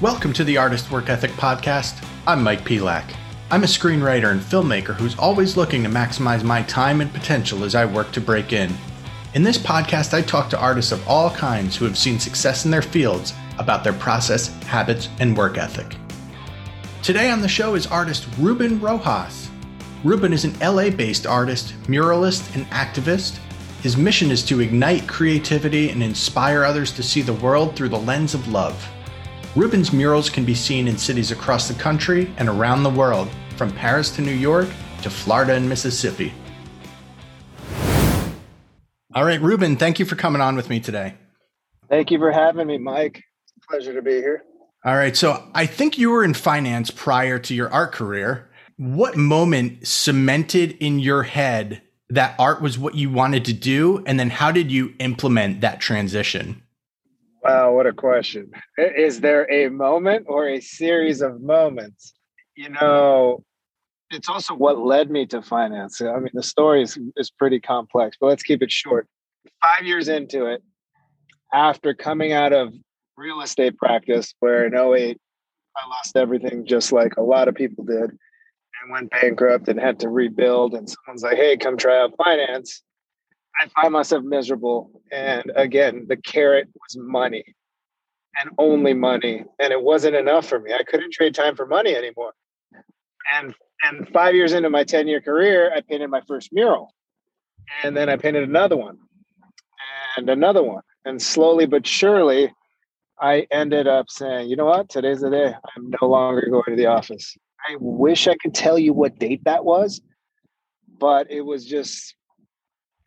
Welcome to the Artist Work Ethic Podcast. I'm Mike Pelak. I'm a screenwriter and filmmaker who's always looking to maximize my time and potential as I work to break in. In this podcast, I talk to artists of all kinds who have seen success in their fields about their process, habits, and work ethic. Today on the show is artist Ruben Rojas. Ruben is an LA based artist, muralist, and activist. His mission is to ignite creativity and inspire others to see the world through the lens of love. Ruben's murals can be seen in cities across the country and around the world, from Paris to New York to Florida and Mississippi. All right, Ruben, thank you for coming on with me today. Thank you for having me, Mike. Pleasure to be here. All right, so I think you were in finance prior to your art career. What moment cemented in your head that art was what you wanted to do? And then how did you implement that transition? Wow, what a question. Is there a moment or a series of moments? You know, it's also what led me to finance. I mean, the story is, is pretty complex, but let's keep it short. Five years into it, after coming out of real estate practice, where in 08, I lost everything just like a lot of people did and went bankrupt and had to rebuild. And someone's like, hey, come try out finance. I find myself miserable. And again, the carrot was money and only money. And it wasn't enough for me. I couldn't trade time for money anymore. And and five years into my 10 year career, I painted my first mural. And then I painted another one and another one. And slowly but surely, I ended up saying, you know what? Today's the day. I'm no longer going to the office. I wish I could tell you what date that was, but it was just,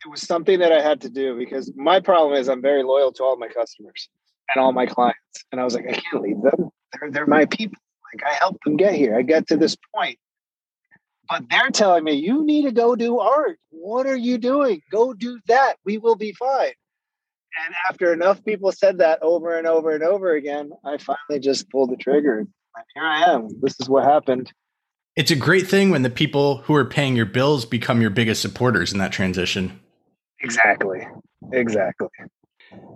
it was something that I had to do because my problem is I'm very loyal to all my customers and all my clients. And I was like, I can't leave them. They're, they're my people. Like I helped them get here. I got to this point but they're telling me you need to go do art. What are you doing? Go do that. We will be fine. And after enough people said that over and over and over again, I finally just pulled the trigger. And here I am. This is what happened. It's a great thing when the people who are paying your bills become your biggest supporters in that transition. Exactly. Exactly.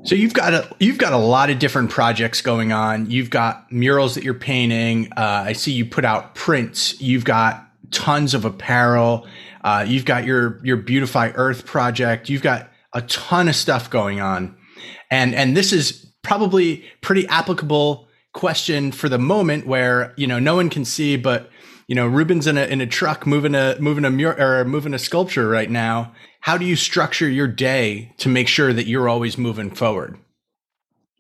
So you've got a you've got a lot of different projects going on. You've got murals that you're painting. Uh, I see you put out prints. You've got tons of apparel. Uh, you've got your your Beautify Earth project. You've got a ton of stuff going on, and and this is probably pretty applicable question for the moment where you know no one can see, but you know Ruben's in a in a truck moving a moving a mur- or moving a sculpture right now. How do you structure your day to make sure that you're always moving forward?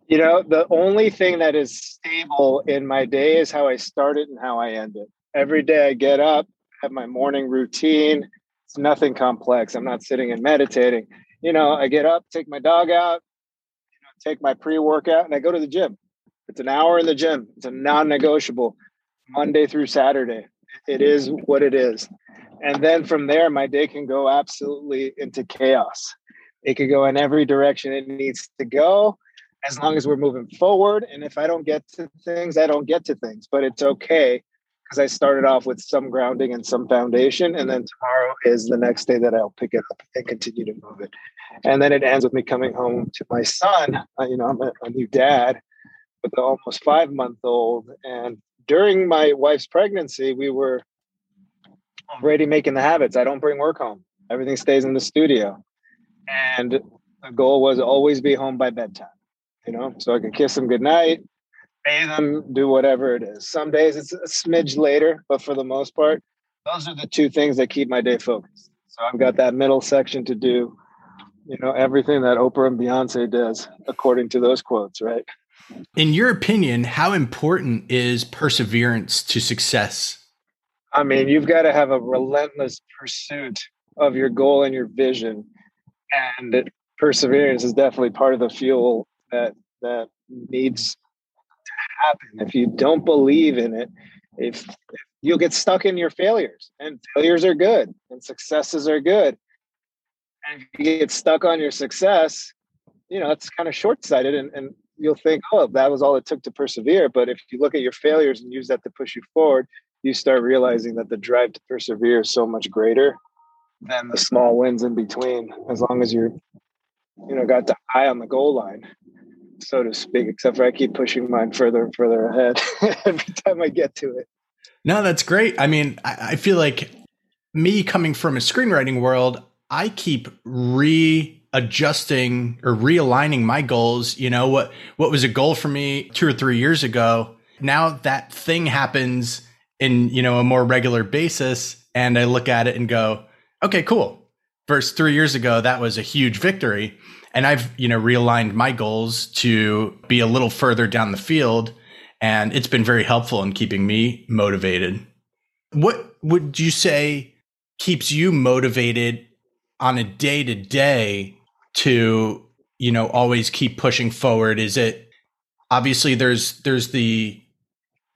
You know, the only thing that is stable in my day is how I start it and how I end it. Every day I get up, have my morning routine. It's nothing complex. I'm not sitting and meditating. You know, I get up, take my dog out, you know, take my pre-workout, and I go to the gym. It's an hour in the gym. It's a non-negotiable Monday through Saturday. It is what it is. And then from there, my day can go absolutely into chaos. It could go in every direction it needs to go as long as we're moving forward. And if I don't get to things, I don't get to things, but it's okay because I started off with some grounding and some foundation, and then tomorrow is the next day that I'll pick it up and continue to move it. And then it ends with me coming home to my son. Uh, you know, I'm a, a new dad with an almost five month old, and during my wife's pregnancy, we were oh. already making the habits. I don't bring work home; everything stays in the studio, and the goal was always be home by bedtime. You know, so I could kiss them goodnight, pay them, do whatever it is. Some days it's a smidge later, but for the most part, those are the two things that keep my day focused. So I've got that middle section to do, you know, everything that Oprah and Beyonce does, according to those quotes, right? In your opinion, how important is perseverance to success? I mean, you've got to have a relentless pursuit of your goal and your vision. And perseverance is definitely part of the fuel that that needs to happen if you don't believe in it if, you'll get stuck in your failures and failures are good and successes are good and if you get stuck on your success you know it's kind of short-sighted and, and you'll think oh that was all it took to persevere but if you look at your failures and use that to push you forward you start realizing that the drive to persevere is so much greater than the small wins in between as long as you're you know got the eye on the goal line so to speak, except for I keep pushing mine further and further ahead every time I get to it. No, that's great. I mean, I, I feel like me coming from a screenwriting world, I keep readjusting or realigning my goals. You know, what what was a goal for me two or three years ago, now that thing happens in, you know, a more regular basis. And I look at it and go, okay, cool. Versus three years ago, that was a huge victory. And I've, you know, realigned my goals to be a little further down the field. And it's been very helpful in keeping me motivated. What would you say keeps you motivated on a day to day to, you know, always keep pushing forward? Is it obviously there's there's the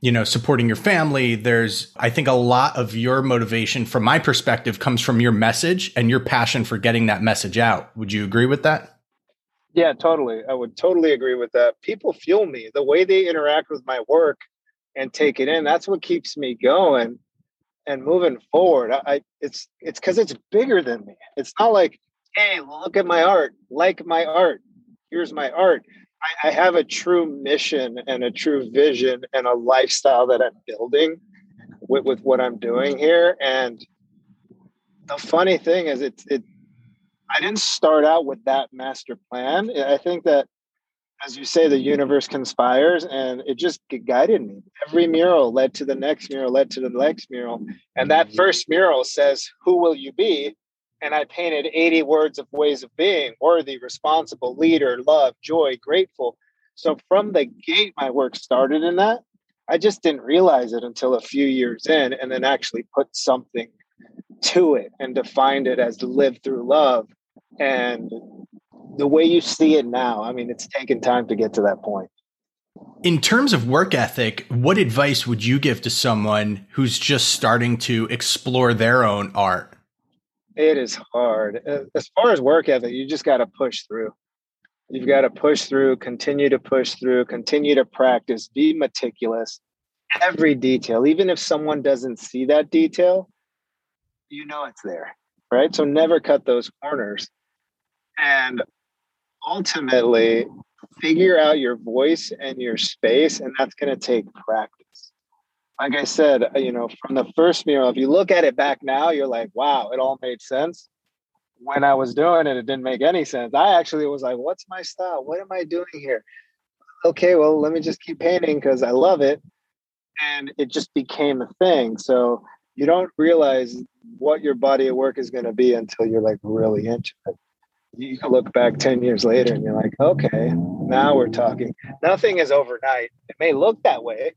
you know supporting your family. There's i think a lot of your motivation from my perspective comes from your message and your passion for getting that message out. Would you agree with that? Yeah totally. I would totally agree with that. People feel me. The way they interact with my work and take it in that's what keeps me going and moving forward. I, I it's it's because it's bigger than me. It's not like hey look at my art like my art here's my art I, I have a true mission and a true vision and a lifestyle that i'm building with, with what i'm doing here and the funny thing is it's it i didn't start out with that master plan i think that as you say, the universe conspires and it just guided me. Every mural led to the next mural, led to the next mural. And that mm-hmm. first mural says, Who will you be? And I painted 80 words of ways of being worthy, responsible, leader, love, joy, grateful. So from the gate, my work started in that. I just didn't realize it until a few years in and then actually put something to it and defined it as to live through love. And the way you see it now, I mean, it's taken time to get to that point. In terms of work ethic, what advice would you give to someone who's just starting to explore their own art? It is hard. Uh, as far as work ethic, you just got to push through. You've got to push through, continue to push through, continue to practice, be meticulous. Every detail, even if someone doesn't see that detail, you know it's there, right? So never cut those corners. And ultimately figure out your voice and your space and that's going to take practice like i said uh, you know from the first mural if you look at it back now you're like wow it all made sense when i was doing it it didn't make any sense. I actually was like what's my style? What am i doing here? Okay well let me just keep painting because i love it. And it just became a thing. So you don't realize what your body of work is going to be until you're like really into it. You can look back 10 years later and you're like, okay, now we're talking. Nothing is overnight. It may look that way,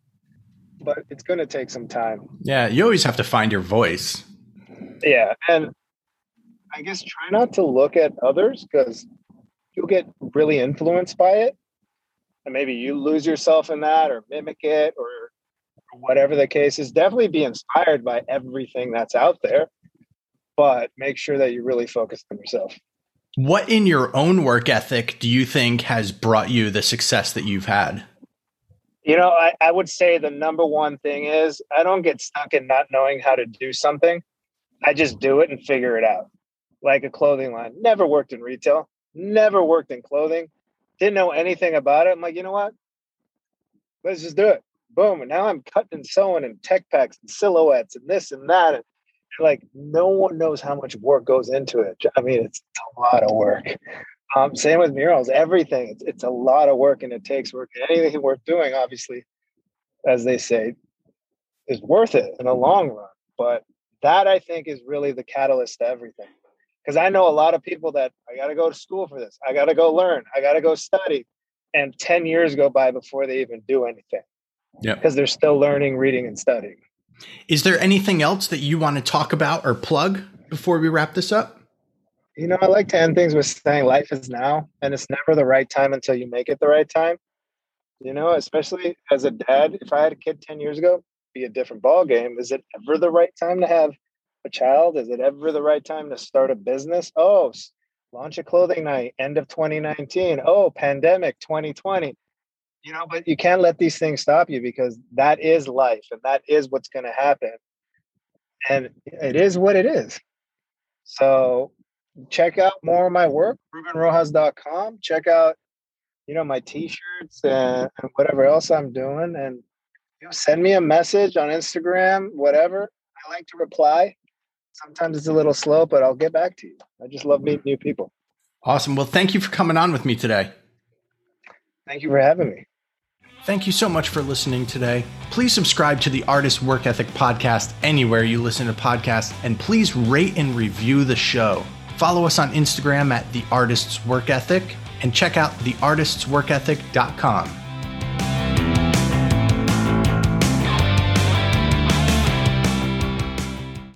but it's going to take some time. Yeah, you always have to find your voice. Yeah. And I guess try not to look at others because you'll get really influenced by it. And maybe you lose yourself in that or mimic it or whatever the case is. Definitely be inspired by everything that's out there, but make sure that you really focus on yourself. What in your own work ethic do you think has brought you the success that you've had? You know, I, I would say the number one thing is I don't get stuck in not knowing how to do something. I just do it and figure it out. Like a clothing line. Never worked in retail, never worked in clothing, didn't know anything about it. I'm like, you know what? Let's just do it. Boom. And now I'm cutting and sewing and tech packs and silhouettes and this and that. And like no one knows how much work goes into it. I mean, it's a lot of work. Um, same with murals, everything. It's, it's a lot of work and it takes work. Anything worth doing, obviously, as they say, is worth it in the long run. But that I think is really the catalyst to everything. Because I know a lot of people that I got to go to school for this, I got to go learn, I got to go study. And 10 years go by before they even do anything. Yeah. Because they're still learning, reading, and studying. Is there anything else that you want to talk about or plug before we wrap this up? You know, I like to end things with saying life is now, and it's never the right time until you make it the right time. You know, especially as a dad, if I had a kid 10 years ago, be a different ball game. Is it ever the right time to have a child? Is it ever the right time to start a business? Oh, launch a clothing night, end of 2019. Oh, pandemic 2020 you know but you can't let these things stop you because that is life and that is what's going to happen and it is what it is so check out more of my work rubenrojas.com check out you know, my mm-hmm. t-shirts and, and whatever else I'm doing. And you know, send me a message on Instagram, whatever. I like to reply. Sometimes it's a little slow, but I'll get back to you. I just love meeting new people. Awesome. Well, thank you for coming on with me today. Thank you for having me. Thank you so much for listening today. Please subscribe to the Artist Work Ethic podcast anywhere you listen to podcasts, and please rate and review the show. Follow us on Instagram at The Artist's Work Ethic and check out theartistsworkethic.com.